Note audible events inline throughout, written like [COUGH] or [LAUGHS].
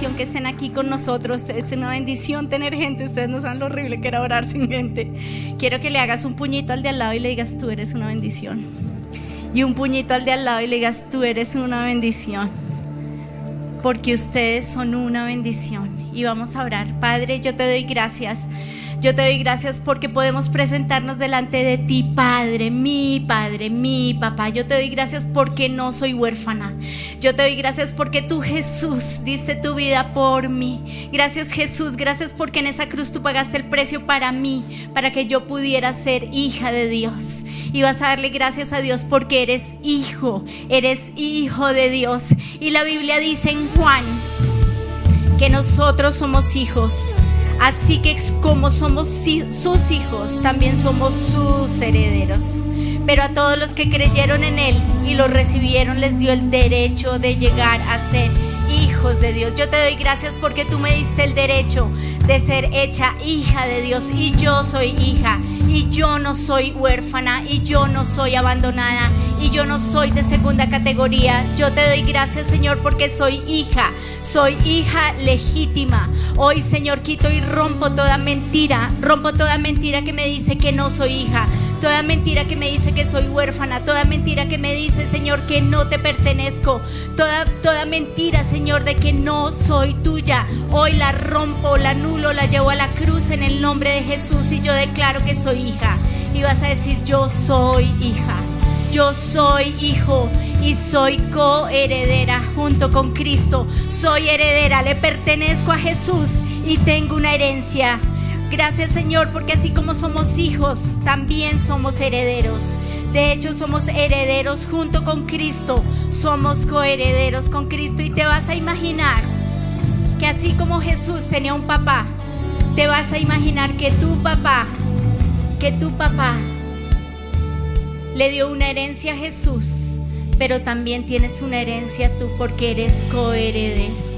bendición que estén aquí con nosotros. Es una bendición tener gente. Ustedes no saben lo horrible que era orar sin gente. Quiero que le hagas un puñito al de al lado y le digas, tú eres una bendición. Y un puñito al de al lado y le digas, tú eres una bendición. Porque ustedes son una bendición. Y vamos a orar. Padre, yo te doy gracias yo te doy gracias porque podemos presentarnos delante de ti, Padre, mi Padre, mi papá. Yo te doy gracias porque no soy huérfana. Yo te doy gracias porque tú, Jesús, diste tu vida por mí. Gracias, Jesús. Gracias porque en esa cruz tú pagaste el precio para mí, para que yo pudiera ser hija de Dios. Y vas a darle gracias a Dios porque eres hijo, eres hijo de Dios. Y la Biblia dice en Juan que nosotros somos hijos. Así que como somos sus hijos, también somos sus herederos. Pero a todos los que creyeron en Él y lo recibieron les dio el derecho de llegar a ser hijos de Dios. Yo te doy gracias porque tú me diste el derecho de ser hecha hija de Dios. Y yo soy hija. Y yo no soy huérfana. Y yo no soy abandonada. Y yo no soy de segunda categoría. Yo te doy gracias, Señor, porque soy hija, soy hija legítima. Hoy, Señor, quito y rompo toda mentira, rompo toda mentira que me dice que no soy hija, toda mentira que me dice que soy huérfana, toda mentira que me dice, Señor, que no te pertenezco, toda, toda mentira, Señor, de que no soy tuya. Hoy la rompo, la anulo, la llevo a la cruz en el nombre de Jesús y yo declaro que soy hija. Y vas a decir, yo soy hija. Yo soy hijo y soy coheredera junto con Cristo. Soy heredera, le pertenezco a Jesús y tengo una herencia. Gracias Señor, porque así como somos hijos, también somos herederos. De hecho, somos herederos junto con Cristo. Somos coherederos con Cristo. Y te vas a imaginar que así como Jesús tenía un papá, te vas a imaginar que tu papá, que tu papá le dio una herencia a Jesús, pero también tienes una herencia tú porque eres coheredero.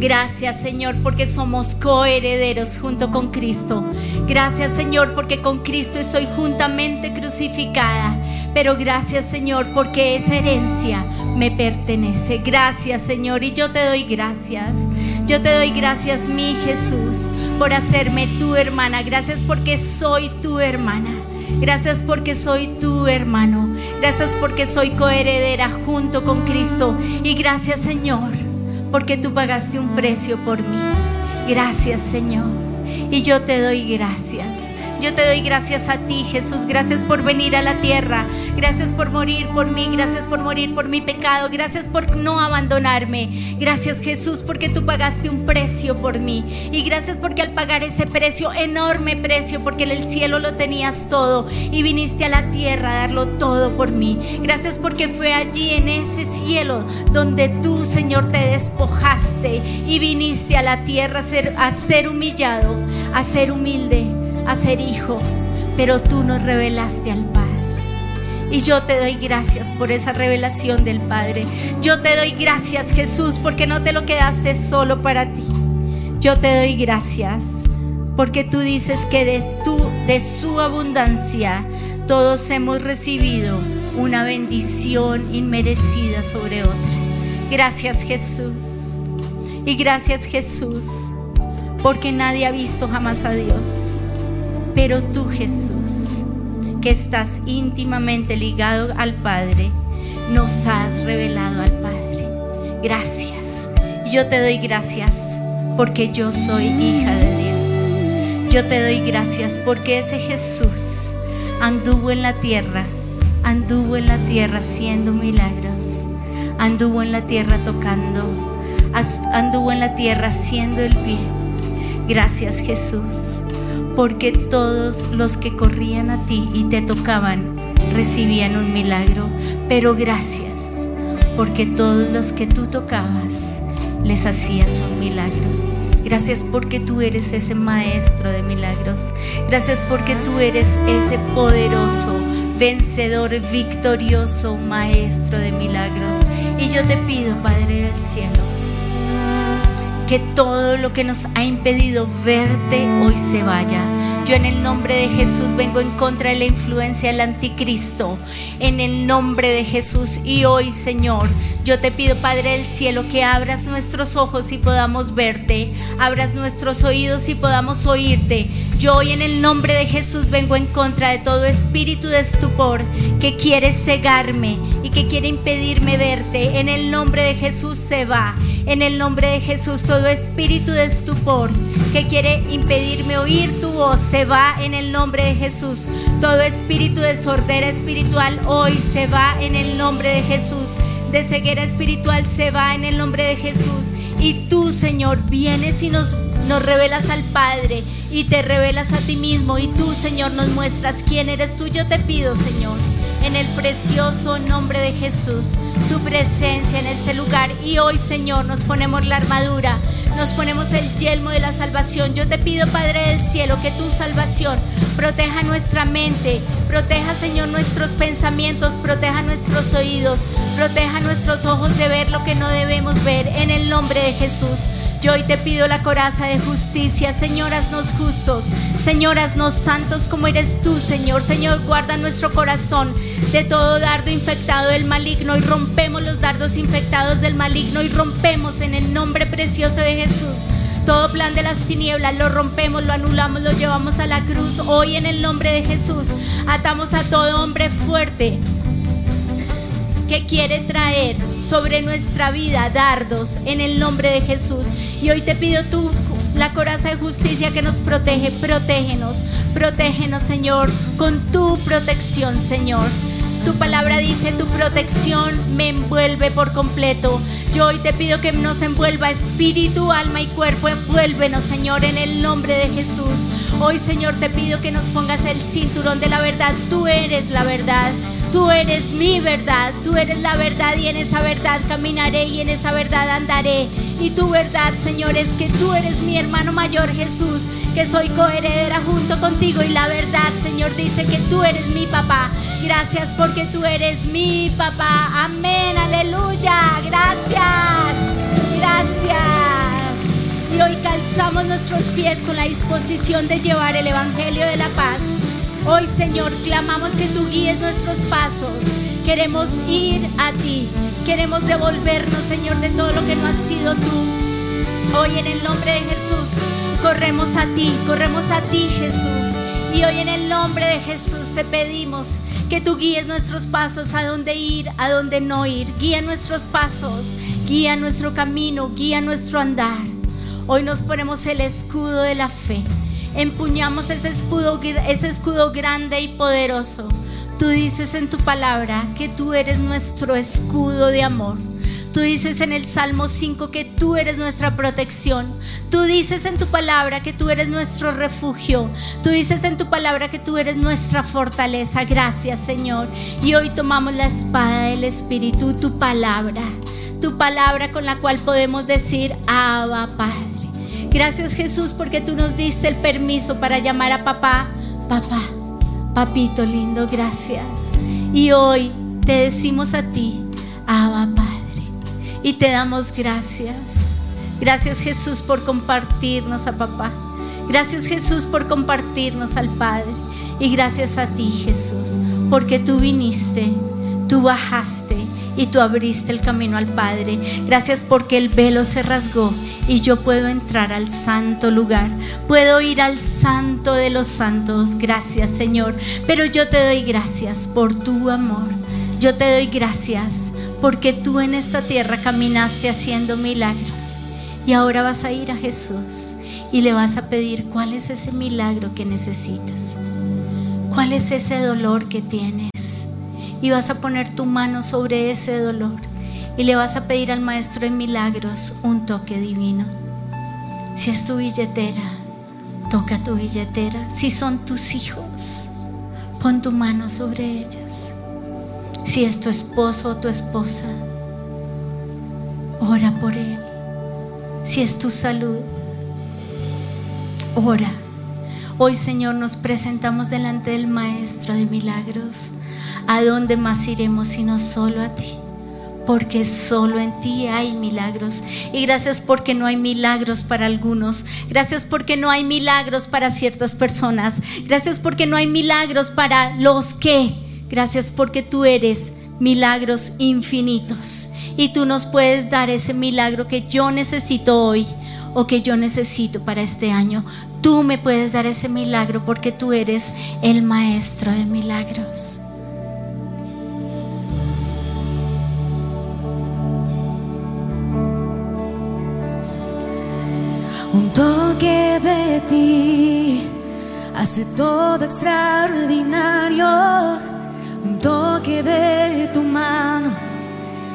Gracias Señor porque somos coherederos junto con Cristo. Gracias Señor porque con Cristo estoy juntamente crucificada. Pero gracias Señor porque esa herencia me pertenece. Gracias Señor y yo te doy gracias. Yo te doy gracias mi Jesús por hacerme tu hermana. Gracias porque soy tu hermana. Gracias porque soy tu hermano. Gracias porque soy coheredera junto con Cristo. Y gracias Señor porque tú pagaste un precio por mí. Gracias Señor. Y yo te doy gracias. Yo te doy gracias a ti, Jesús. Gracias por venir a la tierra. Gracias por morir por mí. Gracias por morir por mi pecado. Gracias por no abandonarme. Gracias, Jesús, porque tú pagaste un precio por mí. Y gracias porque al pagar ese precio, enorme precio, porque en el cielo lo tenías todo y viniste a la tierra a darlo todo por mí. Gracias porque fue allí en ese cielo donde tú, Señor, te despojaste y viniste a la tierra a ser, humillado, a ser humilde a ser hijo, pero tú nos revelaste al Padre. Y yo te doy gracias por esa revelación del Padre. Yo te doy gracias, Jesús, porque no te lo quedaste solo para ti. Yo te doy gracias porque tú dices que de tu de su abundancia todos hemos recibido una bendición inmerecida sobre otra. Gracias, Jesús. Y gracias, Jesús, porque nadie ha visto jamás a Dios. Pero tú, Jesús, que estás íntimamente ligado al Padre, nos has revelado al Padre. Gracias. Yo te doy gracias porque yo soy hija de Dios. Yo te doy gracias porque ese Jesús anduvo en la tierra, anduvo en la tierra haciendo milagros, anduvo en la tierra tocando, anduvo en la tierra haciendo el bien. Gracias Jesús porque todos los que corrían a ti y te tocaban recibían un milagro, pero gracias, porque todos los que tú tocabas les hacías un milagro. Gracias porque tú eres ese maestro de milagros. Gracias porque tú eres ese poderoso, vencedor, victorioso maestro de milagros. Y yo te pido, Padre del cielo, que todo lo que nos ha impedido verte hoy se vaya Yo en el nombre de Jesús vengo en contra de la influencia del anticristo. En el nombre de Jesús. Y hoy, Señor, yo te pido, Padre del cielo, que abras nuestros ojos y podamos verte. Abras nuestros oídos y podamos oírte. Yo hoy en el nombre de Jesús vengo en contra de todo espíritu de estupor que quiere cegarme y que quiere impedirme verte. En el nombre de Jesús se va. En el nombre de Jesús todo espíritu de estupor que quiere impedirme oír tu voz se va en el nombre de Jesús. Todo espíritu de sordera espiritual hoy se va en el nombre de Jesús. De ceguera espiritual se va en el nombre de Jesús. Y tú, Señor, vienes y nos nos revelas al Padre y te revelas a ti mismo y tú, Señor, nos muestras quién eres tú. Yo te pido, Señor, en el precioso nombre de Jesús, tu presencia en este lugar. Y hoy, Señor, nos ponemos la armadura, nos ponemos el yelmo de la salvación. Yo te pido, Padre del cielo, que tu salvación proteja nuestra mente, proteja, Señor, nuestros pensamientos, proteja nuestros oídos, proteja nuestros ojos de ver lo que no debemos ver. En el nombre de Jesús. Yo hoy te pido la coraza de justicia, Señoras nos justos, Señoras nos santos como eres tú, Señor. Señor, guarda nuestro corazón de todo dardo infectado del maligno y rompemos los dardos infectados del maligno y rompemos en el nombre precioso de Jesús. Todo plan de las tinieblas lo rompemos, lo anulamos, lo llevamos a la cruz. Hoy en el nombre de Jesús atamos a todo hombre fuerte que quiere traer sobre nuestra vida dardos en el nombre de Jesús. Y hoy te pido tú la coraza de justicia que nos protege, protégenos, protégenos Señor, con tu protección Señor. Tu palabra dice, tu protección me envuelve por completo. Yo hoy te pido que nos envuelva espíritu, alma y cuerpo. Envuélvenos, Señor, en el nombre de Jesús. Hoy, Señor, te pido que nos pongas el cinturón de la verdad. Tú eres la verdad. Tú eres mi verdad, tú eres la verdad y en esa verdad caminaré y en esa verdad andaré. Y tu verdad, Señor, es que tú eres mi hermano mayor Jesús, que soy coheredera junto contigo. Y la verdad, Señor, dice que tú eres mi papá. Gracias porque tú eres mi papá. Amén, aleluya. Gracias, gracias. Y hoy calzamos nuestros pies con la disposición de llevar el Evangelio de la paz Hoy, Señor, clamamos que tú guíes nuestros pasos. Queremos ir a ti. Queremos devolvernos, Señor, de todo lo que no has sido tú. Hoy en el nombre de Jesús, corremos a ti, corremos a ti, Jesús. Y hoy en el nombre de Jesús te pedimos que tú guíes nuestros pasos a dónde ir, a dónde no ir. Guía nuestros pasos, guía nuestro camino, guía nuestro andar. Hoy nos ponemos el escudo de la fe empuñamos ese escudo, grande y poderoso. Tú dices en tu palabra que tú eres nuestro escudo de amor. Tú dices en el Salmo 5 que tú eres nuestra protección. Tú dices en tu palabra que tú eres nuestro refugio. Tú dices en tu palabra que tú eres nuestra fortaleza. Gracias Señor. Y hoy tomamos la espada del Espíritu, tu palabra. Tu palabra con la cual podemos decir, Abba Padre. Gracias Jesús porque tú nos diste el permiso para llamar a papá, papá, papito lindo, gracias. Y hoy te decimos a ti, Abba Padre, y te damos gracias. Gracias Jesús por compartirnos a papá. Gracias Jesús por compartirnos al Padre. Y gracias a ti Jesús, porque tú viniste, tú bajaste y tú abriste el camino al Padre. Gracias porque el velo se rasgó y yo puedo entrar al santo lugar. Puedo ir al santo de los santos. Gracias Señor. Pero yo te doy gracias por tu amor. Yo te doy gracias porque tú en esta tierra caminaste haciendo milagros. Y ahora vas a ir a Jesús y le vas a pedir cuál es ese milagro que necesitas. ¿Cuál es ese dolor que tienes? Y vas a poner tu mano sobre ese dolor y le vas a pedir al Maestro de Milagros un toque divino. Si es tu billetera, toca tu billetera. Si son tus hijos, pon tu mano sobre ellos. Si es tu esposo o tu esposa, ora por él. Si es tu salud, ora. Hoy Señor nos presentamos delante del Maestro de Milagros ¿A dónde más iremos sino solo a ti? porque solo en ti hay milagros. Y gracias porque no hay milagros para algunos. Gracias porque no hay milagros para ciertas personas. Gracias porque no hay milagros para los que. Gracias porque tú eres milagros infinitos. Y tú nos puedes dar ese milagro que yo necesito hoy o que yo necesito para este año. Tú me puedes dar ese milagro porque tú eres el maestro de milagros. Toque de ti hace todo extraordinario. Un toque de tu mano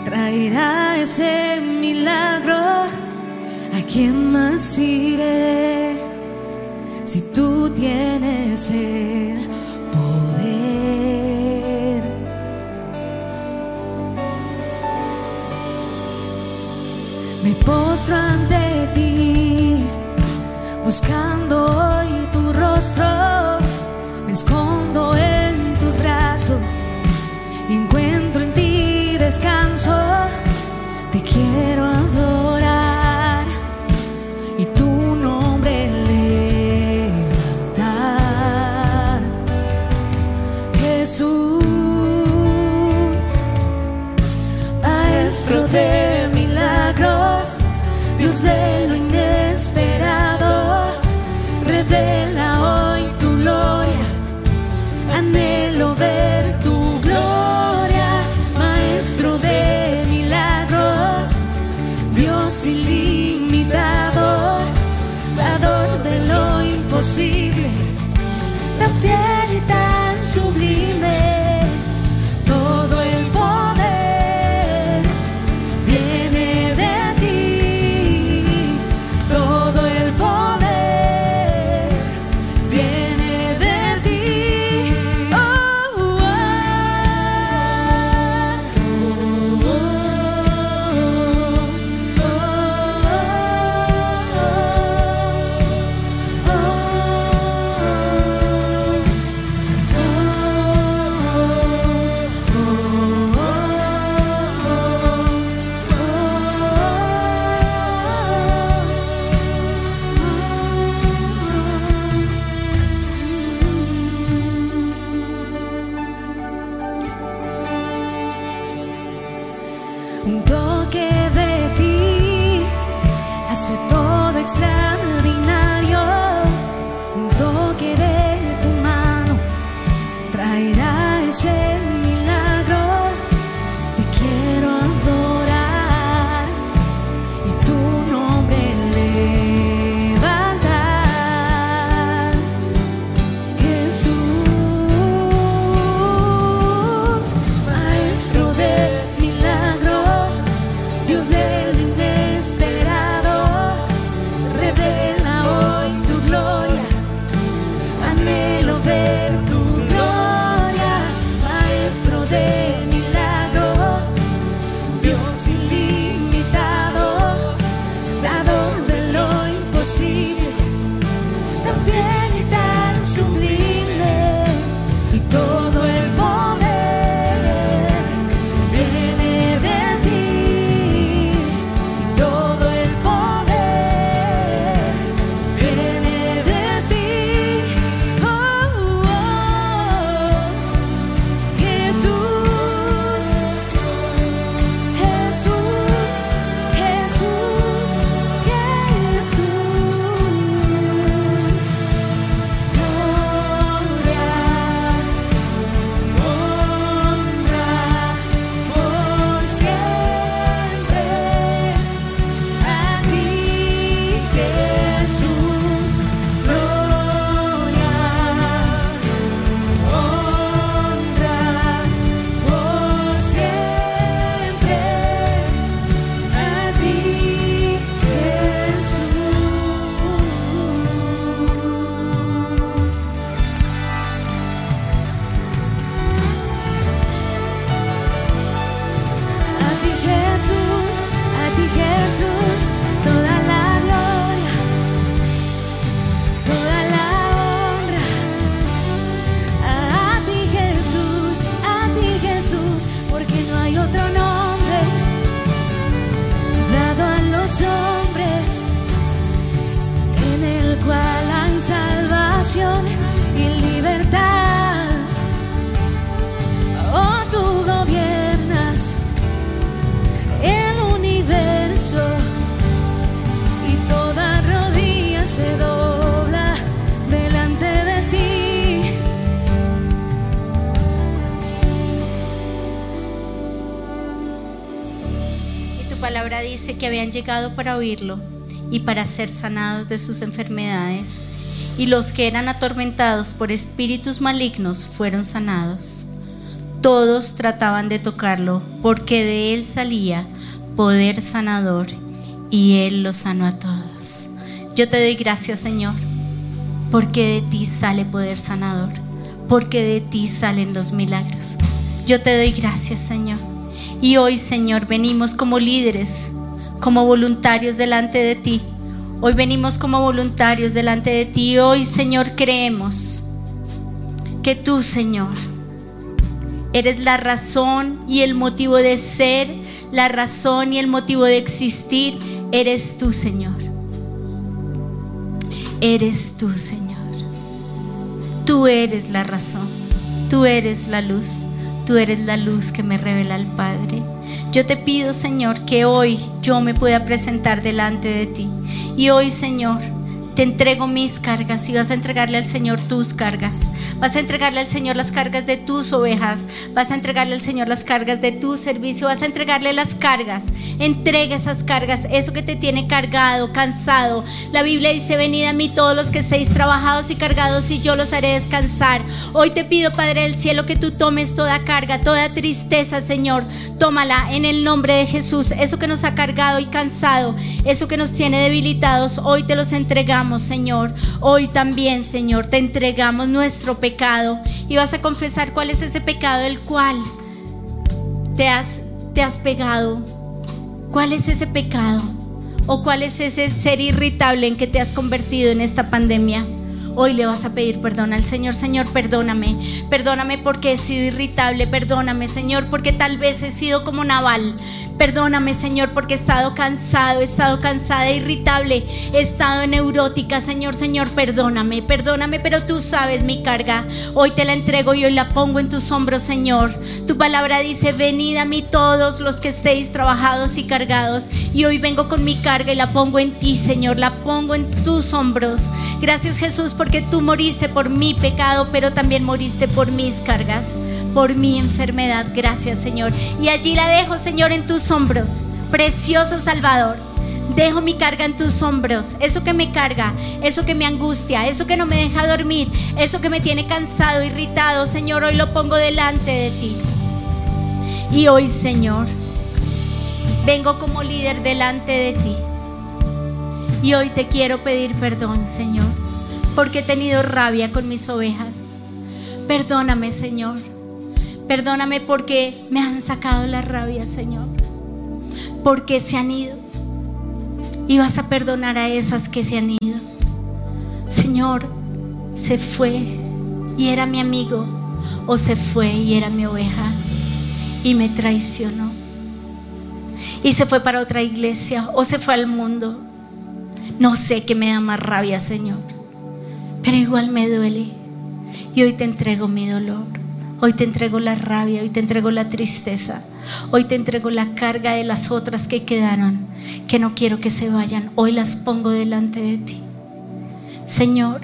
traerá ese milagro. ¿A quién más iré si tú tienes el buscando hoy tu rostro. Me escondo en tus brazos y encuentro en ti descanso. Te quiero adorar y tu nombre levantar. Jesús, Maestro de milagros, Dios de para oírlo y para ser sanados de sus enfermedades. Y los que eran atormentados por espíritus malignos fueron sanados. Todos trataban de tocarlo porque de él salía poder sanador y él los sanó a todos. Yo te doy gracias, Señor, porque de ti sale poder sanador, porque de ti salen los milagros. Yo te doy gracias, Señor. Y hoy, Señor, venimos como líderes, como voluntarios delante de ti. Hoy venimos como voluntarios delante de ti. Hoy, Señor, creemos que tú, Señor, eres la razón y el motivo de ser, la razón y el motivo de existir. Eres tú, Señor. Eres tú, Señor. Tú eres la razón. Tú eres la luz. Tú eres la luz que me revela al Padre. Yo te pido, Señor, que hoy yo me pueda presentar delante de ti. Y hoy, Señor, te entrego mis cargas y vas a entregarle al Señor tus cargas. Vas a entregarle al Señor las cargas de tus ovejas. Vas a entregarle al Señor las cargas de tu servicio. Vas a entregarle las cargas. Entrega esas cargas, eso que te tiene cargado, cansado. La Biblia dice, venid a mí todos los que estéis trabajados y cargados y yo los haré descansar. Hoy te pido, Padre del Cielo, que tú tomes toda carga, toda tristeza, Señor. Tómala en el nombre de Jesús. Eso que nos ha cargado y cansado, eso que nos tiene debilitados, hoy te los entregamos Señor. Hoy también, Señor, te entregamos nuestro pecado y vas a confesar cuál es ese pecado del cual te has, te has pegado. ¿Cuál es ese pecado? ¿O cuál es ese ser irritable en que te has convertido en esta pandemia? Hoy le vas a pedir perdón al Señor. Señor, perdóname. Perdóname porque he sido irritable. Perdóname, Señor, porque tal vez he sido como Naval. Perdóname, Señor, porque he estado cansado, he estado cansada, irritable, he estado neurótica, Señor, Señor, perdóname, perdóname, pero tú sabes mi carga. Hoy te la entrego y hoy la pongo en tus hombros, Señor. Tu palabra dice, venid a mí todos los que estéis trabajados y cargados. Y hoy vengo con mi carga y la pongo en ti, Señor, la pongo en tus hombros. Gracias, Jesús, porque tú moriste por mi pecado, pero también moriste por mis cargas por mi enfermedad. Gracias, Señor. Y allí la dejo, Señor, en tus hombros. Precioso Salvador. Dejo mi carga en tus hombros. Eso que me carga, eso que me angustia, eso que no me deja dormir, eso que me tiene cansado, irritado, Señor, hoy lo pongo delante de ti. Y hoy, Señor, vengo como líder delante de ti. Y hoy te quiero pedir perdón, Señor, porque he tenido rabia con mis ovejas. Perdóname, Señor Perdóname porque me han sacado la rabia, Señor. Porque se han ido. Y vas a perdonar a esas que se han ido. Señor, se fue y era mi amigo. O se fue y era mi oveja. Y me traicionó. Y se fue para otra iglesia. O se fue al mundo. No sé qué me da más rabia, Señor. Pero igual me duele. Y hoy te entrego mi dolor. Hoy te entrego la rabia, hoy te entrego la tristeza, hoy te entrego la carga de las otras que quedaron, que no quiero que se vayan. Hoy las pongo delante de ti. Señor,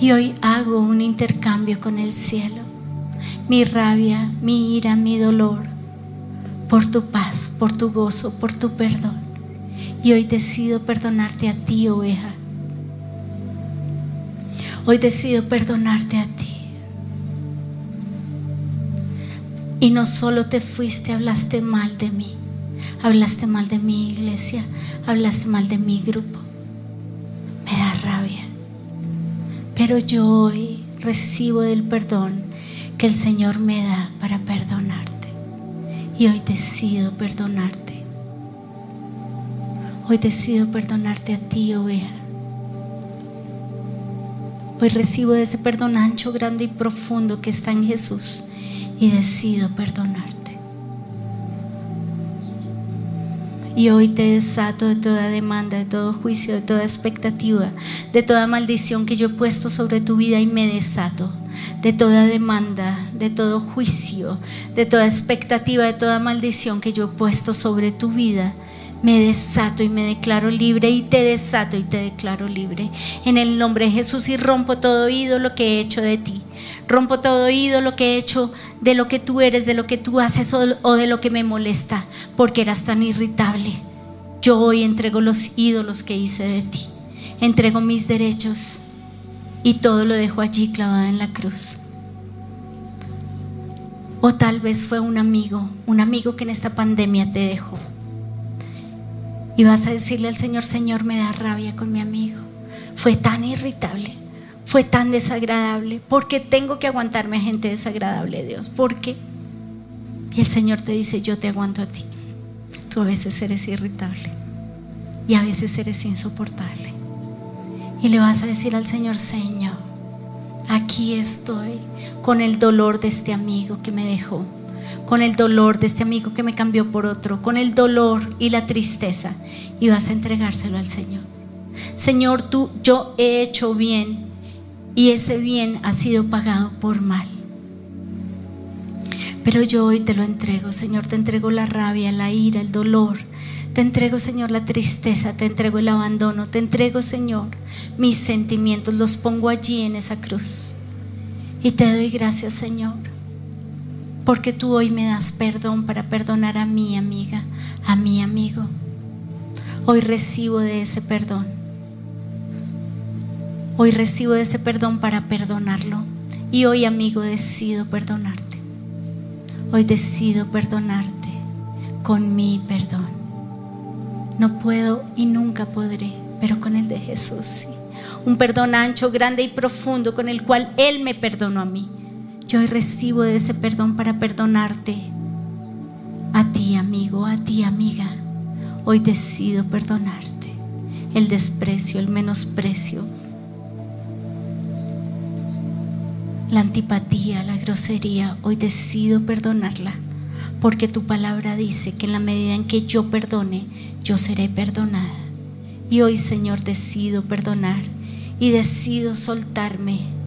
y hoy hago un intercambio con el cielo. Mi rabia, mi ira, mi dolor, por tu paz, por tu gozo, por tu perdón. Y hoy decido perdonarte a ti, oveja. Hoy decido perdonarte a ti. Y no solo te fuiste, hablaste mal de mí, hablaste mal de mi iglesia, hablaste mal de mi grupo. Me da rabia. Pero yo hoy recibo del perdón que el Señor me da para perdonarte. Y hoy decido perdonarte. Hoy decido perdonarte a ti, oveja. Hoy recibo ese perdón ancho, grande y profundo que está en Jesús y decido perdonarte. Y hoy te desato de toda demanda, de todo juicio, de toda expectativa, de toda maldición que yo he puesto sobre tu vida y me desato de toda demanda, de todo juicio, de toda expectativa, de toda maldición que yo he puesto sobre tu vida me desato y me declaro libre y te desato y te declaro libre. En el nombre de Jesús y rompo todo ídolo que he hecho de ti. Rompo todo ídolo que he hecho de lo que tú eres, de lo que tú haces o, de lo que me molesta, porque eras tan irritable. Yo hoy entrego los ídolos que hice de ti. Entrego mis derechos y todo lo dejo allí clavado en la cruz. O tal vez fue un amigo, un amigo que en esta pandemia te dejó. Y vas a decirle al Señor, Señor, me da rabia con mi amigo. Fue tan irritable, fue tan desagradable. ¿Por qué tengo que aguantarme a gente desagradable, Dios? ¿Por qué? Y el Señor te dice, yo te aguanto a ti. Tú a veces eres irritable y a veces eres insoportable. Y le vas a decir al Señor, Señor, aquí estoy con el dolor de este amigo que me dejó, con el dolor de este amigo que me cambió por otro, con el dolor y la tristeza. Y vas a entregárselo al Señor. Señor, tú, yo he hecho bien y ese bien ha sido pagado por mal. Pero yo hoy te lo entrego, Señor, te entrego la rabia, la ira, el dolor. Te entrego, Señor, la tristeza, te entrego el abandono, te entrego, Señor, mis sentimientos, los pongo allí en esa cruz. Y te doy gracias, Señor, porque tú hoy me das perdón para perdonar a mi amiga, a mi amigo. Hoy recibo de ese perdón. Hoy recibo de ese perdón para perdonarlo. Y hoy, amigo, decido perdonarte. Hoy decido perdonarte con mi perdón. No puedo y nunca podré, pero con el de Jesús sí. Un perdón ancho, grande y profundo con el cual Él me perdonó a mí. Yo hoy recibo de ese perdón para perdonarte. A ti, amigo, a ti, amiga. Hoy decido perdonarte. El desprecio, el menosprecio, la antipatía, la grosería, hoy decido perdonarla, porque tu palabra dice que en la medida en que yo perdone, yo seré perdonada. Y hoy, Señor, decido perdonar y decido soltarme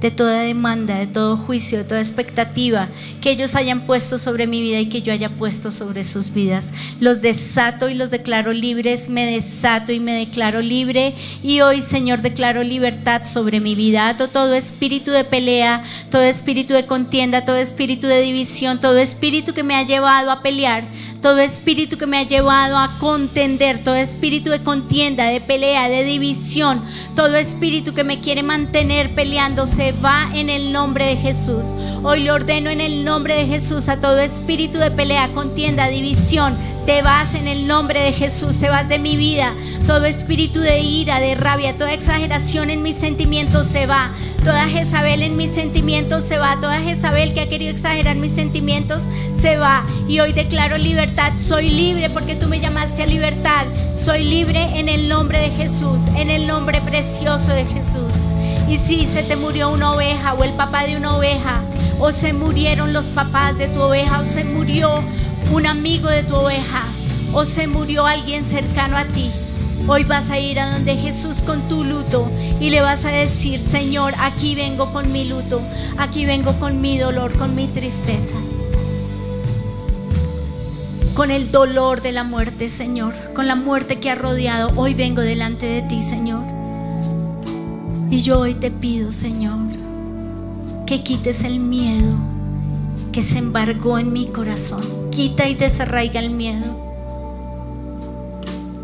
de toda demanda, de todo juicio, de toda expectativa que ellos hayan puesto sobre mi vida y que yo haya puesto sobre sus vidas. Los desato y los declaro libres, me desato y me declaro libre y hoy Señor declaro libertad sobre mi vida. Ato todo espíritu de pelea, todo espíritu de contienda, todo espíritu de división, todo espíritu que me ha llevado a pelear, todo espíritu que me ha llevado a contender, todo espíritu de contienda, de pelea, de división, todo espíritu que me quiere mantener peleándose va en el nombre de Jesús. Hoy le ordeno en el nombre de Jesús a todo espíritu de pelea, contienda, división. Te vas en el nombre de Jesús, te vas de mi vida. Todo espíritu de ira, de rabia, toda exageración en mis sentimientos se va. Toda Jezabel en mis sentimientos se va. Toda Jezabel que ha querido exagerar mis sentimientos se va. Y hoy declaro libertad. Soy libre porque tú me llamaste a libertad. Soy libre en el nombre de Jesús, en el nombre precioso de Jesús. Y si se te murió una oveja o el papá de una oveja, o se murieron los papás de tu oveja, o se murió un amigo de tu oveja, o se murió alguien cercano a ti. Hoy vas a ir a donde Jesús con tu luto y le vas a decir, Señor, aquí vengo con mi luto, aquí vengo con mi dolor, con mi tristeza, con el dolor de la muerte, Señor, con la muerte que ha rodeado. Hoy vengo delante de ti, Señor. Y yo hoy te pido, Señor, que quites el miedo que se embargó en mi corazón. Quita y desarraiga el miedo.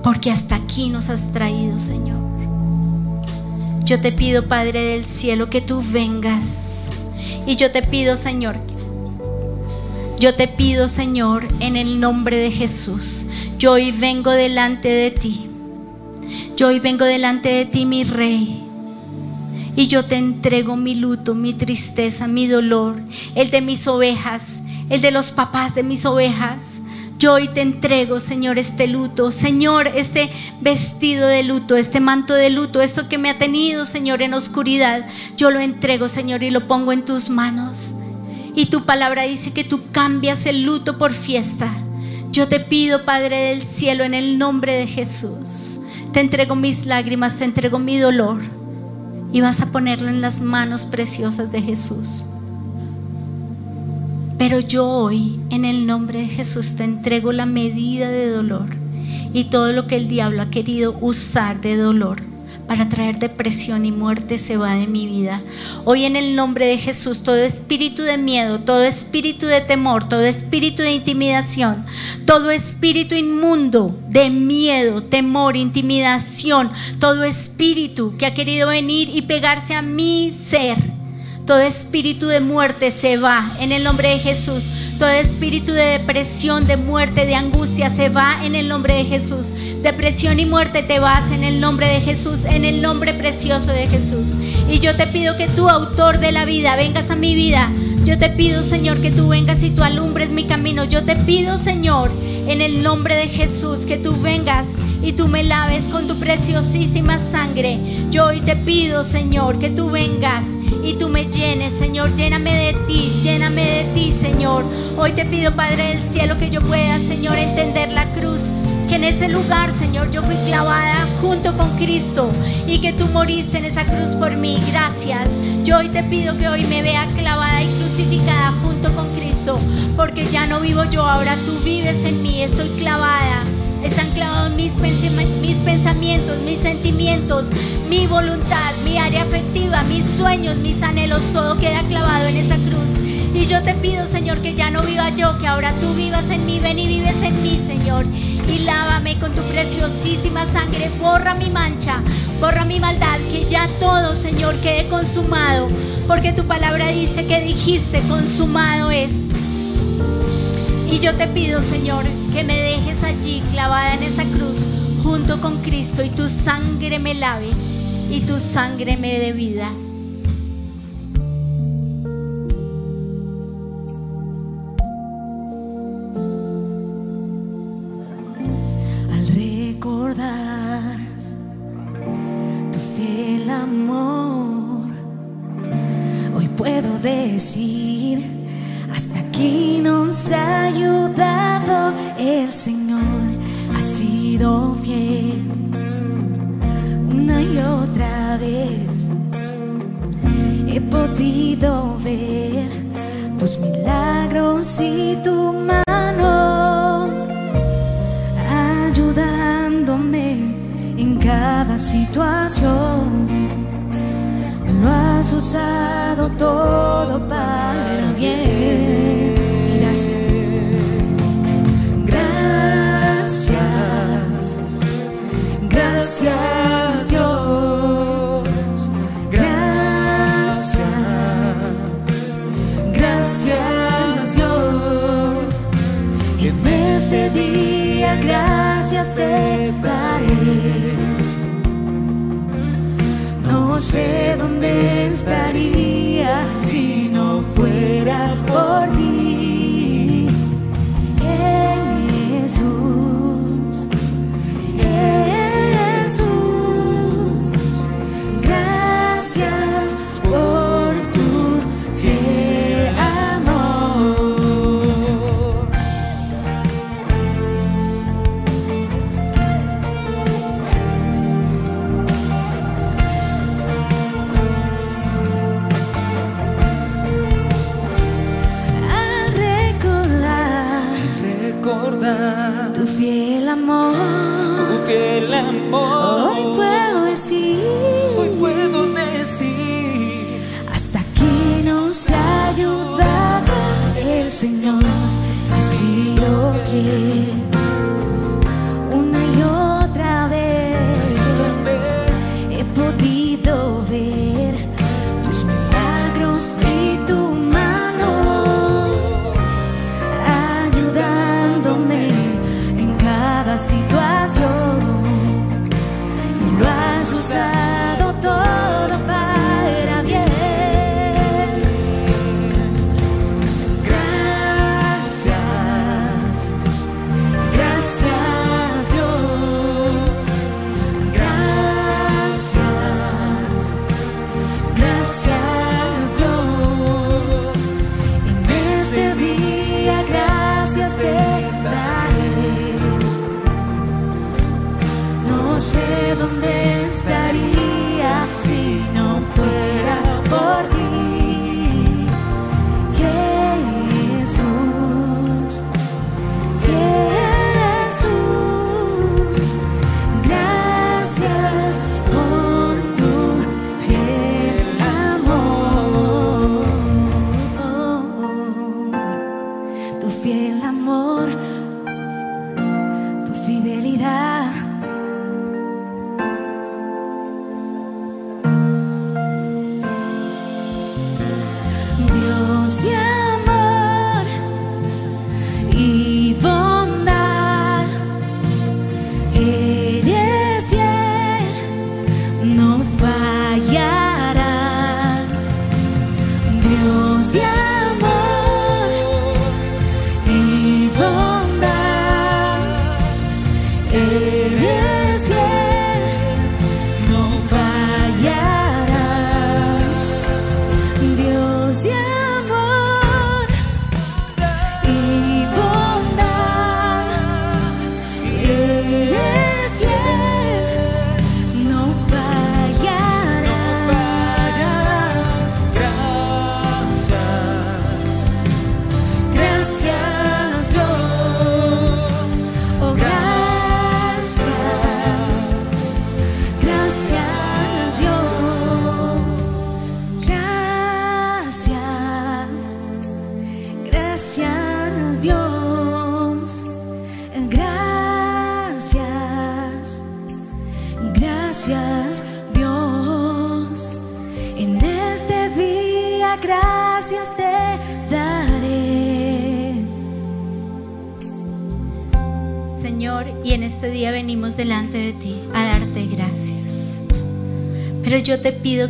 Porque hasta aquí nos has traído, Señor. Yo te pido, Padre del cielo, que tú vengas. Y yo te pido, Señor, yo te pido, Señor, en el nombre de Jesús, yo hoy vengo delante de ti. Yo hoy vengo delante de ti, mi rey. Y yo te entrego mi luto, mi tristeza, mi dolor, el de mis ovejas, el de los papás de mis ovejas. Yo hoy te entrego, Señor, este luto, Señor, este vestido de luto, este manto de luto, esto que me ha tenido, Señor, en oscuridad. Yo lo entrego, Señor, y lo pongo en tus manos. Y tu palabra dice que tú cambias el luto por fiesta. Yo te pido, Padre del cielo, en el nombre de Jesús, te entrego mis lágrimas, te entrego mi dolor y vas a ponerlo en las manos preciosas de Jesús. Pero yo hoy, en el nombre de Jesús, te entrego la medida de dolor y todo lo que el diablo ha querido usar de dolor para traer depresión y muerte se va de mi vida. Hoy en el nombre de Jesús, todo espíritu de miedo, todo espíritu de temor, todo espíritu de intimidación, todo espíritu inmundo de miedo, temor, intimidación, todo espíritu que ha querido venir y pegarse a mi ser, todo espíritu de muerte se va en el nombre de Jesús. Todo espíritu de depresión, de muerte, de angustia se va en el nombre de Jesús. Depresión y muerte te vas en el nombre de Jesús, en el nombre precioso de Jesús. Y yo te pido que tú, autor de la vida, vengas a mi vida. Yo te pido, Señor, que tú vengas y tú alumbres mi camino. Yo te pido, Señor, en el nombre de Jesús, que tú vengas y tú me laves con tu preciosísima sangre. Yo hoy te pido, Señor, que tú vengas y tú me llenes, Señor. Lléname de ti, lléname de ti, Señor. Hoy te pido, Padre del cielo, que yo pueda, Señor, entender la cruz. En ese lugar, Señor, yo fui clavada junto con Cristo y que tú moriste en esa cruz por mí. Gracias. Yo hoy te pido que hoy me vea clavada y crucificada junto con Cristo, porque ya no vivo yo, ahora tú vives en mí. Estoy clavada están clavados mis pensamientos, mis sentimientos, mi voluntad, mi área afectiva, mis sueños, mis anhelos, todo queda clavado en esa cruz. Y yo te pido, Señor, que ya no viva yo, que ahora tú vivas en mí, ven y vives en mí, Señor. Y lávame con tu preciosísima sangre, borra mi mancha, borra mi maldad, que ya todo, Señor, quede consumado. Porque tu palabra dice que dijiste, consumado es. Y yo te pido, Señor, que me dejes allí clavada en esa cruz junto con Cristo y tu sangre me lave y tu sangre me dé vida. Decir, has usado todo para bien. Gracias. Gracias. Gracias Dios. Gracias. Gracias Dios. En este día gracias te No sé dónde estaría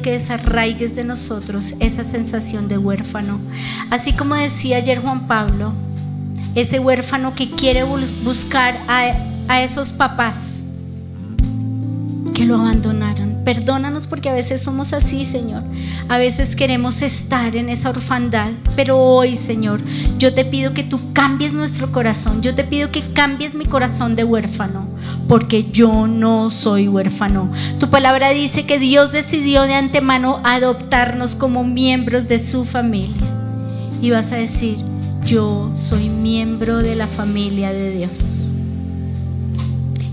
que desarraigues de nosotros esa sensación de huérfano. Así como decía ayer Juan Pablo, ese huérfano que quiere bus- buscar a, a esos papás que lo abandonaron. Perdónanos porque a veces somos así, Señor. A veces queremos estar en esa orfandad, pero hoy, Señor, yo te pido que tú cambies nuestro corazón. Yo te pido que cambies mi corazón de huérfano, porque yo no soy huérfano. Tu palabra dice que Dios decidió de antemano adoptarnos como miembros de su familia. Y vas a decir, yo soy miembro de la familia de Dios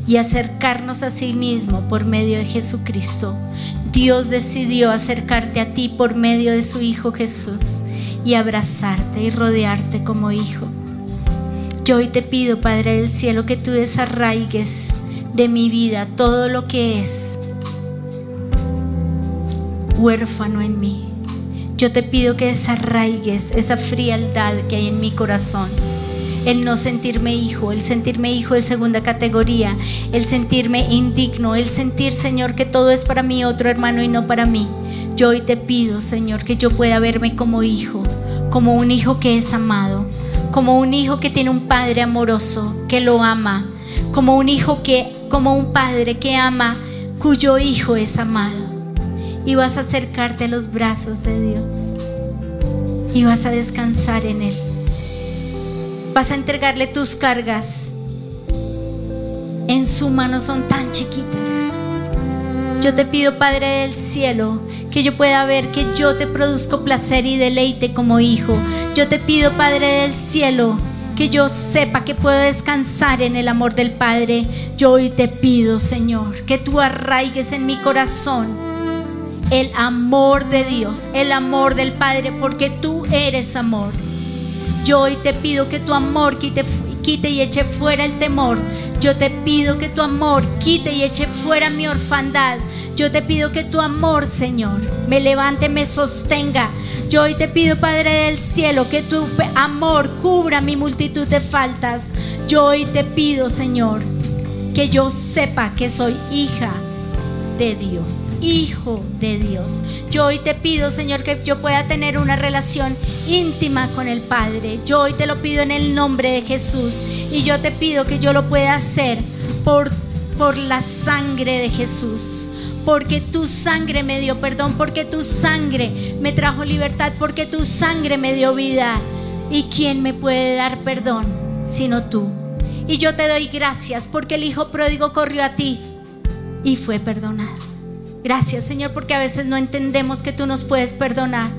y acercarnos a sí mismo por medio de Jesucristo. Dios decidió acercarte a ti por medio de su Hijo Jesús y abrazarte y rodearte como hijo. Yo hoy te pido, Padre del Cielo, que tú desarraigues de mi vida todo lo que es huérfano en mí. Yo te pido que desarraigues esa frialdad que hay en mi corazón el no sentirme hijo, el sentirme hijo de segunda categoría, el sentirme indigno, el sentir, Señor, que todo es para mi otro hermano y no para mí. Yo hoy te pido, Señor, que yo pueda verme como hijo, como un hijo que es amado, como un hijo que tiene un padre amoroso, que lo ama, como un hijo que, como un padre que ama, cuyo hijo es amado. Y vas a acercarte a los brazos de Dios y vas a descansar en Él vas a entregarle tus cargas. En su mano son tan chiquitas. Yo te pido, Padre del cielo, que yo pueda ver que yo te produzco placer y deleite como hijo. Yo te pido, Padre del cielo, que yo sepa que puedo descansar en el amor del Padre. Yo hoy te pido, Señor, que tú arraigues en mi corazón el amor de Dios, el amor del Padre, porque tú eres amor. Yo hoy te pido que tu amor quite, quite, y eche fuera el temor. Yo te pido que tu amor quite y eche fuera mi orfandad. Yo te pido que tu amor, Señor, me levante, me sostenga. Yo hoy te pido, Padre del cielo, que tu amor cubra mi multitud de faltas. Yo hoy te pido, Señor, que yo sepa que soy hija de Dios, hijo de Dios. Yo hoy te pido, Señor, que yo pueda tener una relación íntima con el Padre. Yo hoy te lo pido en el nombre de Jesús. Y yo te pido que yo lo pueda hacer por, por la sangre de Jesús. Porque tu sangre me dio perdón, porque tu sangre me trajo libertad, porque tu sangre me dio vida. ¿Y quién me puede dar perdón sino tú? Y yo te doy gracias porque el Hijo pródigo corrió a ti y fue perdonado. Gracias Señor porque a veces no entendemos que tú nos puedes perdonar,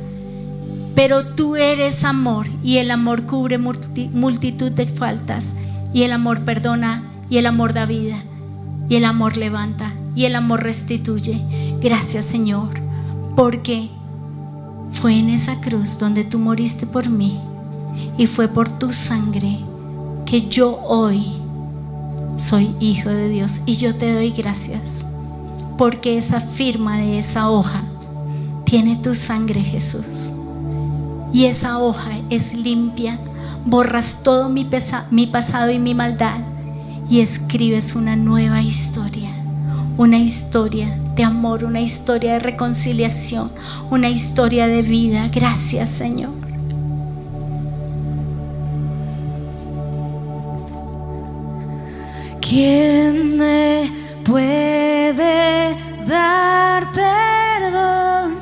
pero tú eres amor y el amor cubre multitud de faltas y el amor perdona y el amor da vida y el amor levanta y el amor restituye. Gracias Señor porque fue en esa cruz donde tú moriste por mí y fue por tu sangre que yo hoy soy hijo de Dios y yo te doy gracias porque esa firma de esa hoja tiene tu sangre Jesús. Y esa hoja es limpia. Borras todo mi, pesa, mi pasado y mi maldad y escribes una nueva historia. Una historia de amor una historia de reconciliación una historia de vida. Gracias Señor. ¿Quién me puede dar perdón?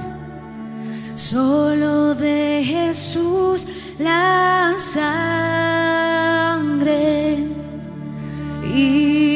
Solo de Jesús la sangre y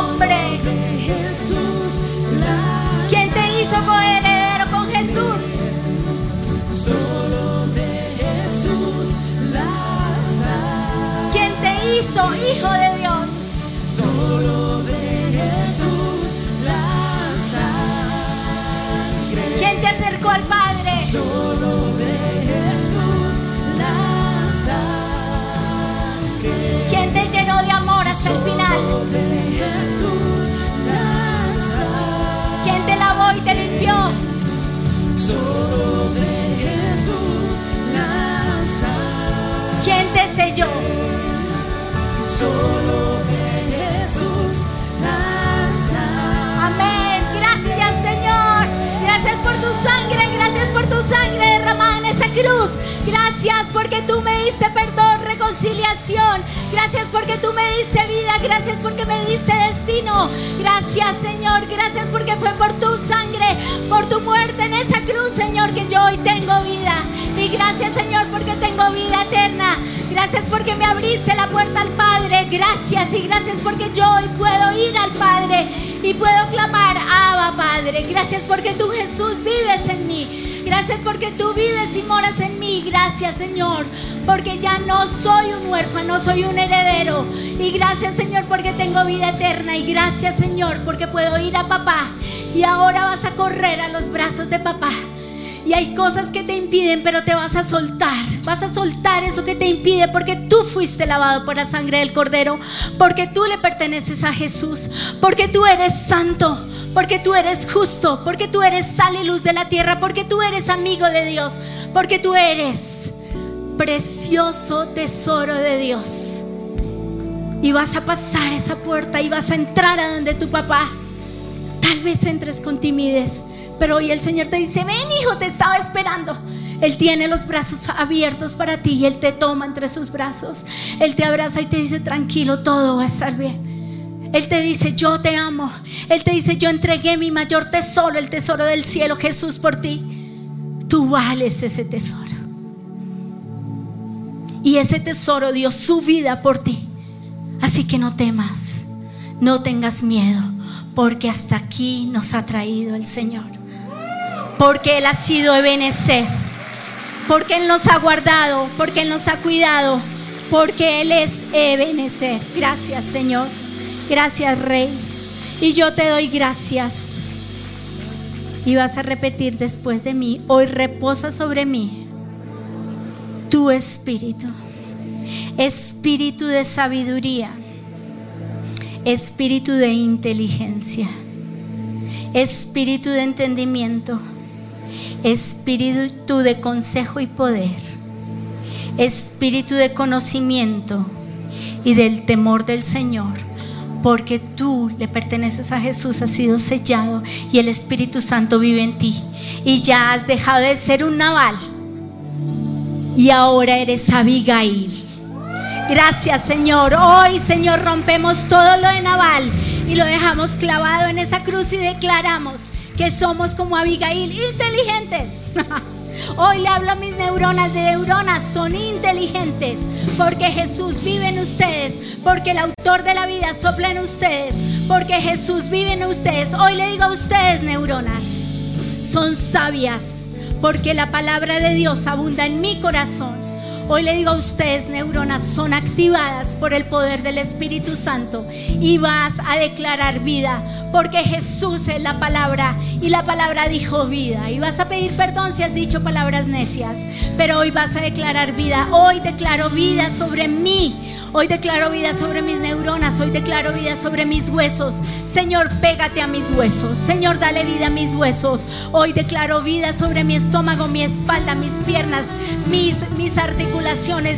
de Jesús ¿Quién te hizo coheredero con Jesús? solo de Jesús la. ¿Quién te hizo hijo de Dios? Solo de Jesús la. ¿Quién te acercó al Padre? Solo de Jesús la sangre. ¿Quién te llenó de amor hasta el final? Solo de Jesús la sangre. ¿Quién te selló? Solo por tu sangre derramada en esa cruz. Gracias porque tú me diste perdón, reconciliación. Gracias porque tú me diste vida. Gracias porque me diste destino. Gracias, Señor. Gracias porque fue por tu sangre, por tu muerte en esa cruz, Señor, que yo hoy tengo vida. Y gracias, Señor, porque tengo vida eterna. Gracias porque me abriste la puerta al Padre. Gracias y gracias porque yo hoy puedo ir al Padre y puedo clamar, Abba Padre. Gracias porque tú Jesús vives en mí. Gracias porque tú vives y moras en mí. Gracias Señor, porque ya no soy un huérfano, soy un heredero. Y gracias Señor porque tengo vida eterna. Y gracias Señor porque puedo ir a papá. Y ahora vas a correr a los brazos de papá. Y hay cosas que te impiden, pero te vas a soltar. Vas a soltar eso que te impide porque tú fuiste lavado por la sangre del cordero, porque tú le perteneces a Jesús, porque tú eres santo, porque tú eres justo, porque tú eres sal y luz de la tierra, porque tú eres amigo de Dios, porque tú eres precioso tesoro de Dios. Y vas a pasar esa puerta y vas a entrar a donde tu papá. Tal vez entres con timidez, pero hoy el Señor te dice, ven hijo, te estaba esperando. Él tiene los brazos abiertos para ti y Él te toma entre sus brazos. Él te abraza y te dice, tranquilo, todo va a estar bien. Él te dice, yo te amo. Él te dice, yo entregué mi mayor tesoro, el tesoro del cielo, Jesús, por ti. Tú vales ese tesoro. Y ese tesoro dio su vida por ti. Así que no temas, no tengas miedo, porque hasta aquí nos ha traído el Señor. Porque Él ha sido Ebenezer, porque Él nos ha guardado, porque Él nos ha cuidado, porque Él es Ebenezer. Gracias, Señor. Gracias, Rey. Y yo te doy gracias. Y vas a repetir después de mí, hoy reposa sobre mí tu espíritu, espíritu de sabiduría, espíritu de inteligencia, espíritu de entendimiento, espíritu de consejo y poder, espíritu de conocimiento y del temor del Señor. Porque tú le perteneces a Jesús, has sido sellado y el Espíritu Santo vive en ti. Y ya has dejado de ser un naval y ahora eres Abigail. Gracias Señor. Hoy Señor rompemos todo lo de Naval y lo dejamos clavado en esa cruz y declaramos que somos como Abigail, inteligentes. [LAUGHS] Hoy le hablo a mis neuronas de neuronas, son inteligentes porque Jesús vive en ustedes, porque el autor de la vida sopla en ustedes, porque Jesús vive en ustedes. Hoy le digo a ustedes, neuronas, son sabias porque la palabra de Dios abunda en mi corazón. Hoy le digo a ustedes, neuronas, son activadas por el poder del Espíritu Santo y vas a declarar vida, porque Jesús es la palabra y la palabra dijo vida. Y vas a pedir perdón si has dicho palabras necias, pero hoy vas a declarar vida. Hoy declaro vida sobre mí. Hoy declaro vida sobre mis neuronas, hoy declaro vida sobre mis huesos. Señor, pégate a mis huesos. Señor, dale vida a mis huesos. Hoy declaro vida sobre mi estómago, mi espalda, mis piernas, mis, mis.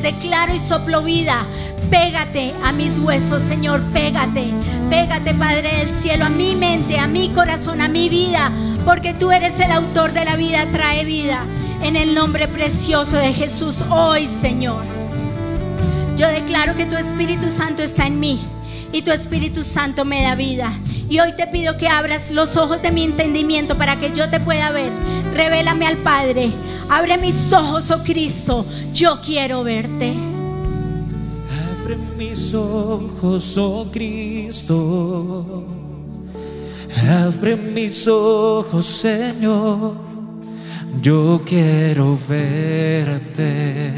Declaro y soplo vida. Pégate a mis huesos, Señor, pégate. Pégate, Padre del cielo, a mi mente, a mi corazón, a mi vida. Porque tú eres el autor de la vida, trae vida. En el nombre precioso de Jesús, hoy, Señor. Yo declaro que tu Espíritu Santo está en mí y tu Espíritu Santo me da vida. Y hoy te pido que abras los ojos de mi entendimiento para que yo te pueda ver. Revélame al Padre. Abre mis ojos, oh Cristo. Yo quiero verte. Abre mis ojos, oh Cristo. Abre mis ojos, Señor, yo quiero verte.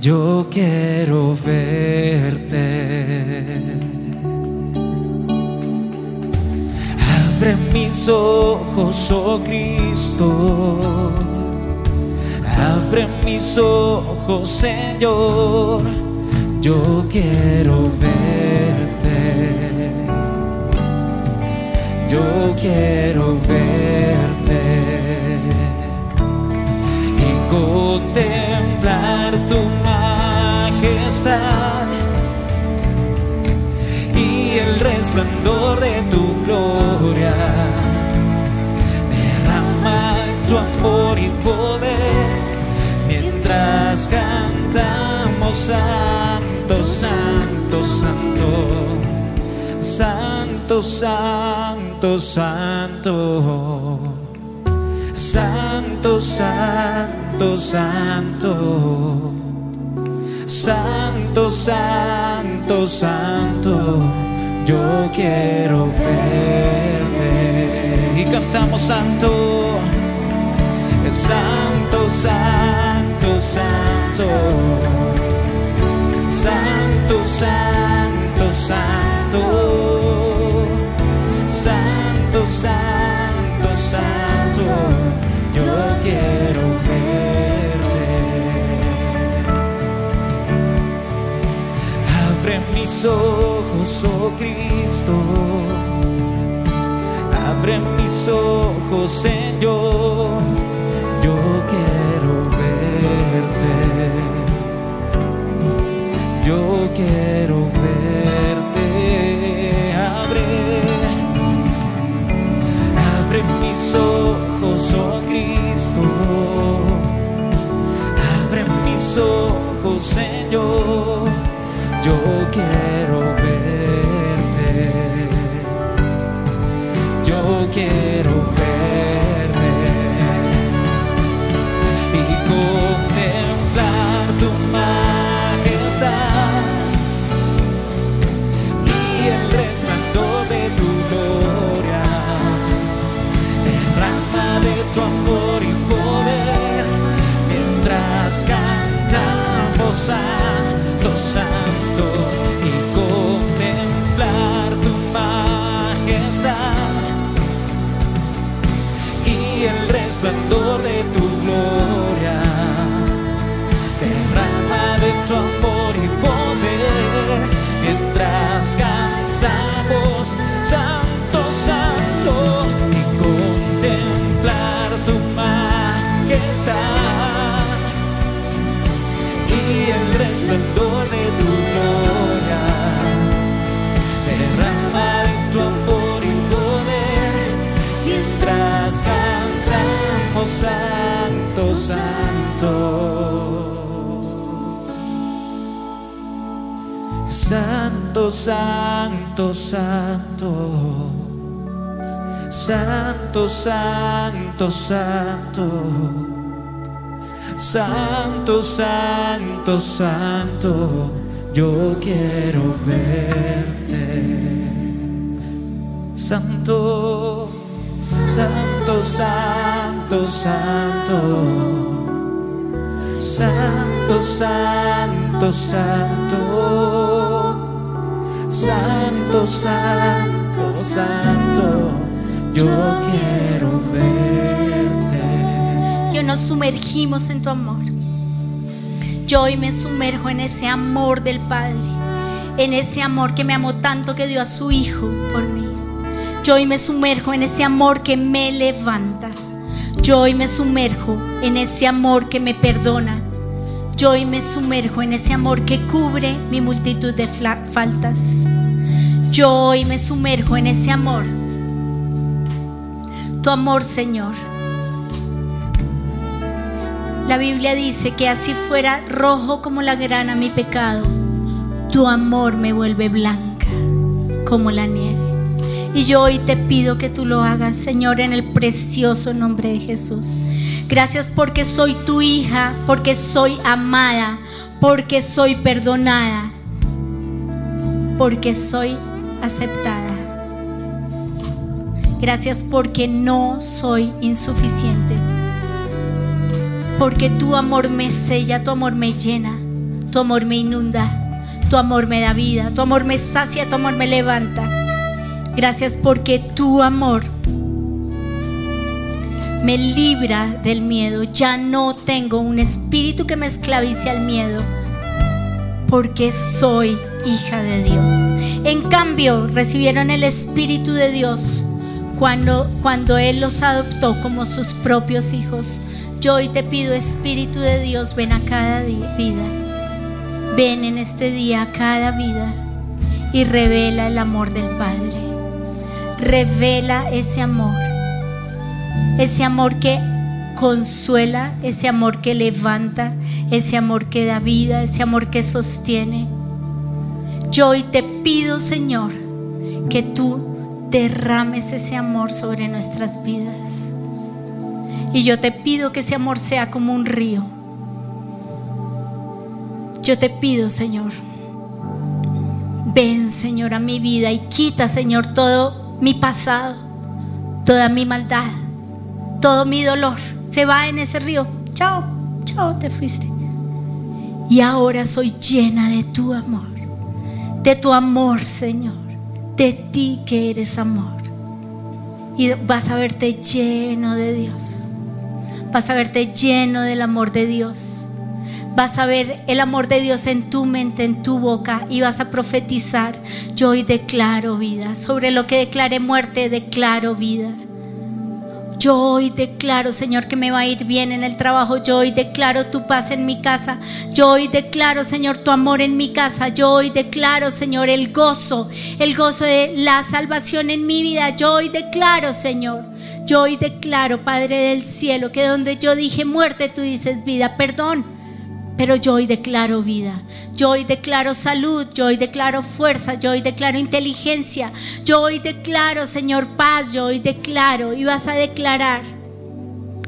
Yo quiero verte. Abre mis ojos, oh Cristo. Abre mis ojos, Señor. Yo quiero verte. Yo quiero verte y contemplar tu majestad y el resplandor de tu gloria. Derrama tu amor y poder mientras cantamos santo, santo, santo. Santo, santo, santo. Santo, santo, santo. Santo, santo, santo. Yo quiero verte. Y cantamos santo. Santo, santo, santo. Santo, santo, santo. Santo, santo, santo. Yo quiero mis ojos, oh Cristo. Abre mis ojos, Señor. Yo quiero verte. Yo quiero verte. Abre, abre mis ojos, oh Cristo. Abre mis ojos, Señor. Yo quiero verte. Yo quiero verte y contemplar tu majestad y el resplandor de tu gloria. Derrama de tu amor y poder mientras cantamos santo, santo y contemplar tu majestad. Y el resplandor de Santo, santo, santo. Santo, santo, santo. Santo, santo, santo, yo quiero verte. Santo, santo, santo, santo. Santo, santo, santo. Santo, santo, santo, yo quiero verte. Y hoy nos sumergimos en tu amor. Yo hoy me sumerjo en ese amor del Padre, en ese amor que me amó tanto que dio a su Hijo por mí. Yo hoy me sumerjo en ese amor que me levanta. Yo hoy me sumerjo en ese amor que me perdona. Yo hoy me sumerjo en ese amor que cubre mi multitud de faltas. Yo hoy me sumerjo en ese amor. Tu amor, Señor. La Biblia dice que así fuera rojo como la grana mi pecado, tu amor me vuelve blanca como la nieve. Y yo hoy te pido que tú lo hagas, Señor, en el precioso nombre de Jesús. Gracias porque soy tu hija, porque soy amada, porque soy perdonada, porque soy aceptada. Gracias porque no soy insuficiente. Porque tu amor me sella, tu amor me llena, tu amor me inunda, tu amor me da vida, tu amor me sacia, tu amor me levanta. Gracias porque tu amor me libra del miedo. Ya no tengo un espíritu que me esclavice al miedo, porque soy hija de Dios. En cambio, recibieron el Espíritu de Dios cuando, cuando Él los adoptó como sus propios hijos. Yo hoy te pido, Espíritu de Dios, ven a cada vida. Ven en este día a cada vida y revela el amor del Padre. Revela ese amor. Ese amor que consuela, ese amor que levanta, ese amor que da vida, ese amor que sostiene. Yo hoy te pido, Señor, que tú derrames ese amor sobre nuestras vidas. Y yo te pido que ese amor sea como un río. Yo te pido, Señor, ven, Señor, a mi vida y quita, Señor, todo mi pasado, toda mi maldad, todo mi dolor. Se va en ese río. Chao, chao, te fuiste. Y ahora soy llena de tu amor, de tu amor, Señor, de ti que eres amor. Y vas a verte lleno de Dios. Vas a verte lleno del amor de Dios. Vas a ver el amor de Dios en tu mente, en tu boca y vas a profetizar. Yo hoy declaro vida. Sobre lo que declaré muerte, declaro vida. Yo hoy declaro, Señor, que me va a ir bien en el trabajo. Yo hoy declaro tu paz en mi casa. Yo hoy declaro, Señor, tu amor en mi casa. Yo hoy declaro, Señor, el gozo, el gozo de la salvación en mi vida. Yo hoy declaro, Señor. Yo hoy declaro, Padre del cielo, que donde yo dije muerte, tú dices vida. Perdón. Pero yo hoy declaro vida, yo hoy declaro salud, yo hoy declaro fuerza, yo hoy declaro inteligencia, yo hoy declaro, Señor, paz, yo hoy declaro y vas a declarar,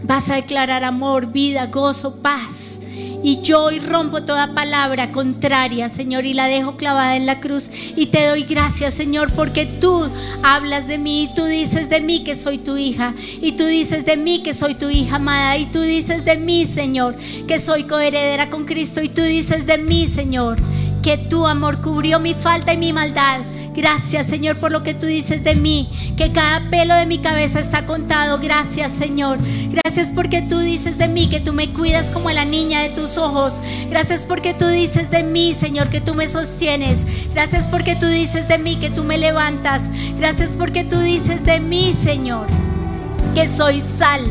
vas a declarar amor, vida, gozo, paz. Y yo hoy rompo toda palabra contraria, Señor, y la dejo clavada en la cruz. Y te doy gracias, Señor, porque tú hablas de mí y tú dices de mí que soy tu hija. Y tú dices de mí que soy tu hija amada. Y tú dices de mí, Señor, que soy coheredera con Cristo. Y tú dices de mí, Señor, que tu amor cubrió mi falta y mi maldad. Gracias Señor por lo que tú dices de mí, que cada pelo de mi cabeza está contado. Gracias Señor. Gracias porque tú dices de mí que tú me cuidas como a la niña de tus ojos. Gracias porque tú dices de mí Señor que tú me sostienes. Gracias porque tú dices de mí que tú me levantas. Gracias porque tú dices de mí Señor que soy sal.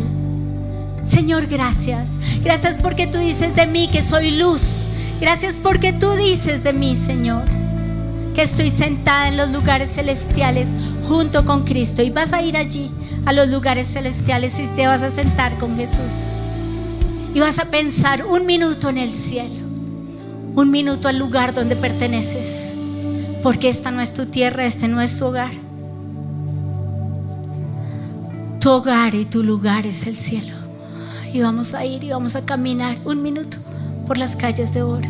Señor, gracias. Gracias porque tú dices de mí que soy luz. Gracias porque tú dices de mí, Señor, que estoy sentada en los lugares celestiales junto con Cristo. Y vas a ir allí, a los lugares celestiales, y te vas a sentar con Jesús. Y vas a pensar un minuto en el cielo, un minuto al lugar donde perteneces. Porque esta no es tu tierra, este no es tu hogar. Tu hogar y tu lugar es el cielo. Y vamos a ir y vamos a caminar un minuto por las calles de oro,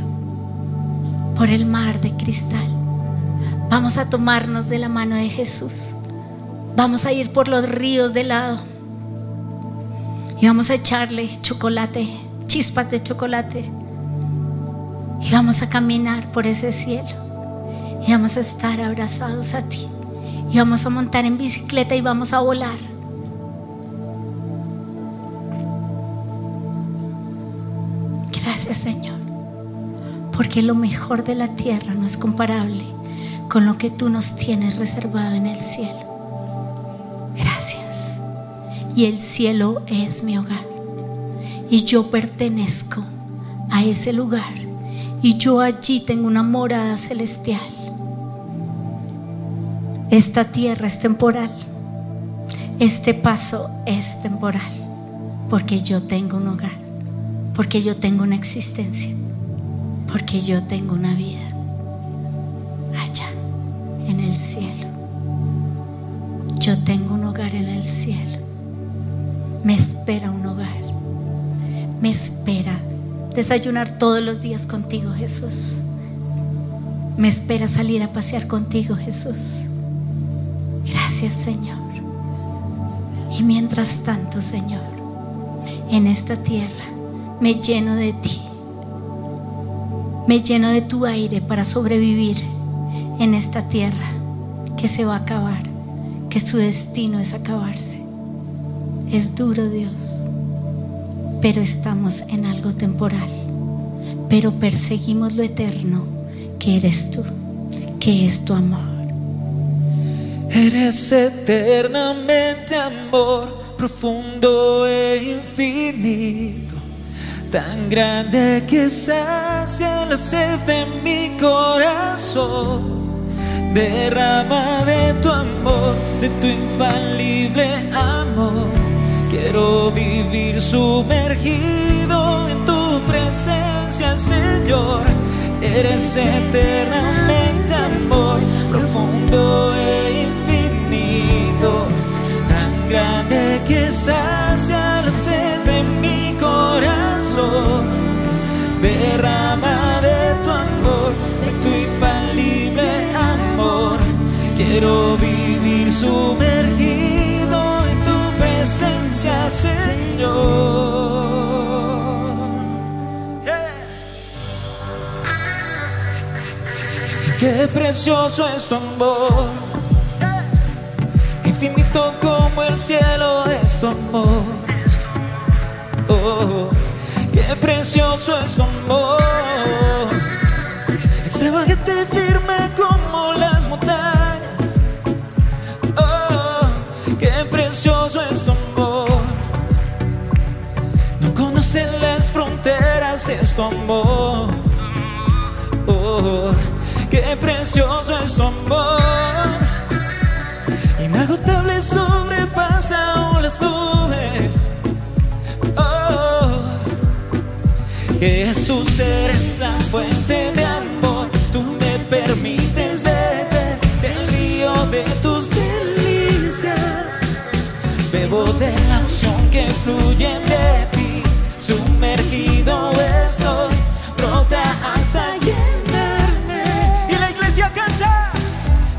por el mar de cristal. Vamos a tomarnos de la mano de Jesús. Vamos a ir por los ríos de helado. Y vamos a echarle chocolate, chispas de chocolate. Y vamos a caminar por ese cielo. Y vamos a estar abrazados a ti. Y vamos a montar en bicicleta y vamos a volar. Señor, porque lo mejor de la tierra no es comparable con lo que tú nos tienes reservado en el cielo. Gracias. Y el cielo es mi hogar. Y yo pertenezco a ese lugar. Y yo allí tengo una morada celestial. Esta tierra es temporal. Este paso es temporal. Porque yo tengo un hogar porque yo tengo una existencia, porque yo tengo una vida allá en el cielo. Yo tengo un hogar en el cielo. Me espera un hogar. Me espera desayunar todos los días contigo, Jesús. Me espera salir a pasear contigo, Jesús. Gracias, Señor. Y mientras tanto, Señor, en esta tierra me lleno de ti. Me lleno de tu aire para sobrevivir en esta tierra que se va a acabar, que su destino es acabarse. Es duro Dios, pero estamos en algo temporal, pero perseguimos lo eterno que eres tú, que es tu amor. Eres eternamente amor, profundo e infinito, tan grande que sacia la sed de mi corazón. Derrama de tu amor, de tu infalible amor. Quiero vivir sumergido en tu presencia, Señor. Eres eternamente Quiero vivir sumergido en tu presencia, Señor. Qué precioso es tu amor, infinito como el cielo es tu amor. Oh, qué precioso es tu amor, extravagante, firme como las montañas. Precioso es tu amor, no conoce las fronteras, es amor. Oh, qué precioso es tu amor. Inagotable sobrepasa aún las nubes. Oh, Jesús eres la fuente de amor. Tú me permites De la unción que fluye de ti. Sumergido estoy, brota hasta llenarme. Y la iglesia canta.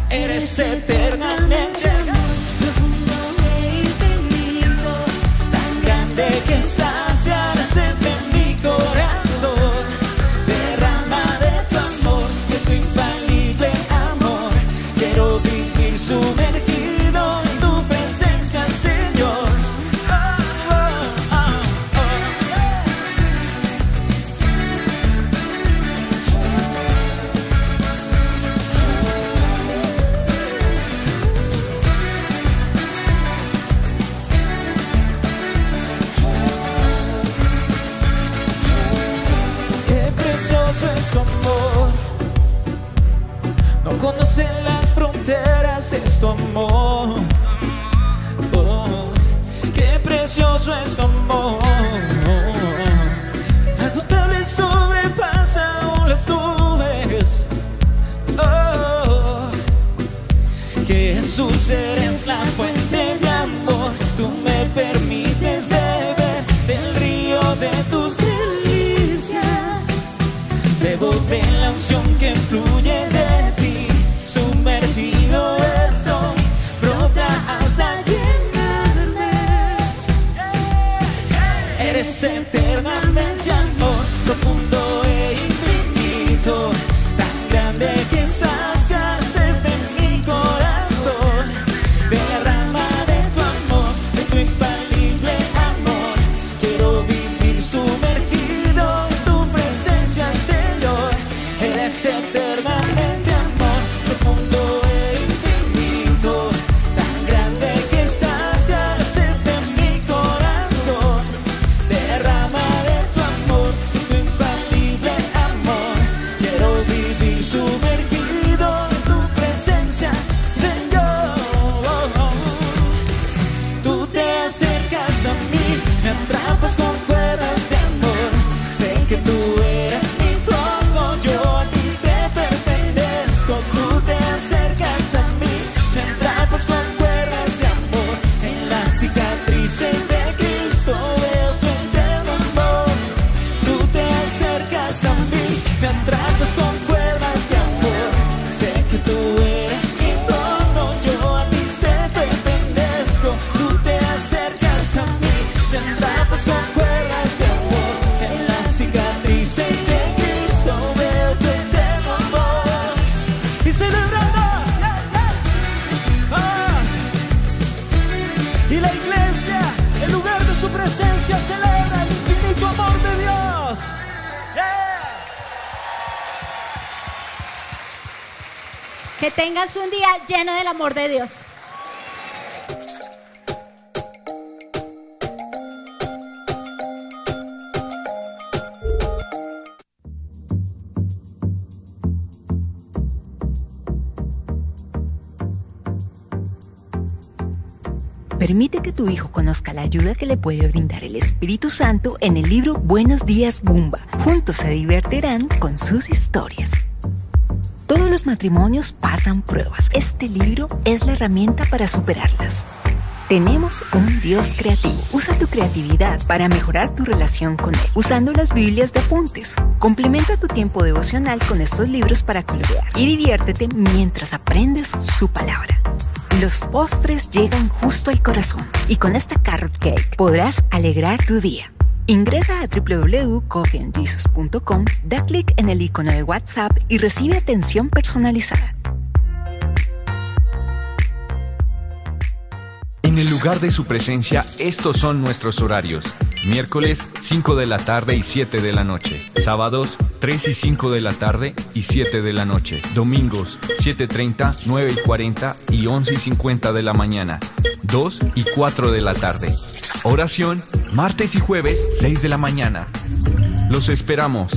Eres eternamente tengas un día lleno del amor de Dios. Permite que tu hijo conozca la ayuda que le puede brindar el Espíritu Santo en el libro Buenos días Bumba. Juntos se divertirán con sus historias. Todos los matrimonios pasan pruebas. Este libro es la herramienta para superarlas. Tenemos un Dios creativo. Usa tu creatividad para mejorar tu relación con Él, usando las Biblias de apuntes. Complementa tu tiempo devocional con estos libros para colorear y diviértete mientras aprendes su palabra. Los postres llegan justo al corazón y con esta carrot cake podrás alegrar tu día. Ingresa a www.coffeeandjesus.com, da clic en el icono de WhatsApp y recibe atención personalizada. En el lugar de su presencia, estos son nuestros horarios. Miércoles 5 de la tarde y 7 de la noche. Sábados 3 y 5 de la tarde y 7 de la noche. Domingos 7.30, 9 y 40 y 11 y 50 de la mañana. 2 y 4 de la tarde. Oración martes y jueves 6 de la mañana. Los esperamos.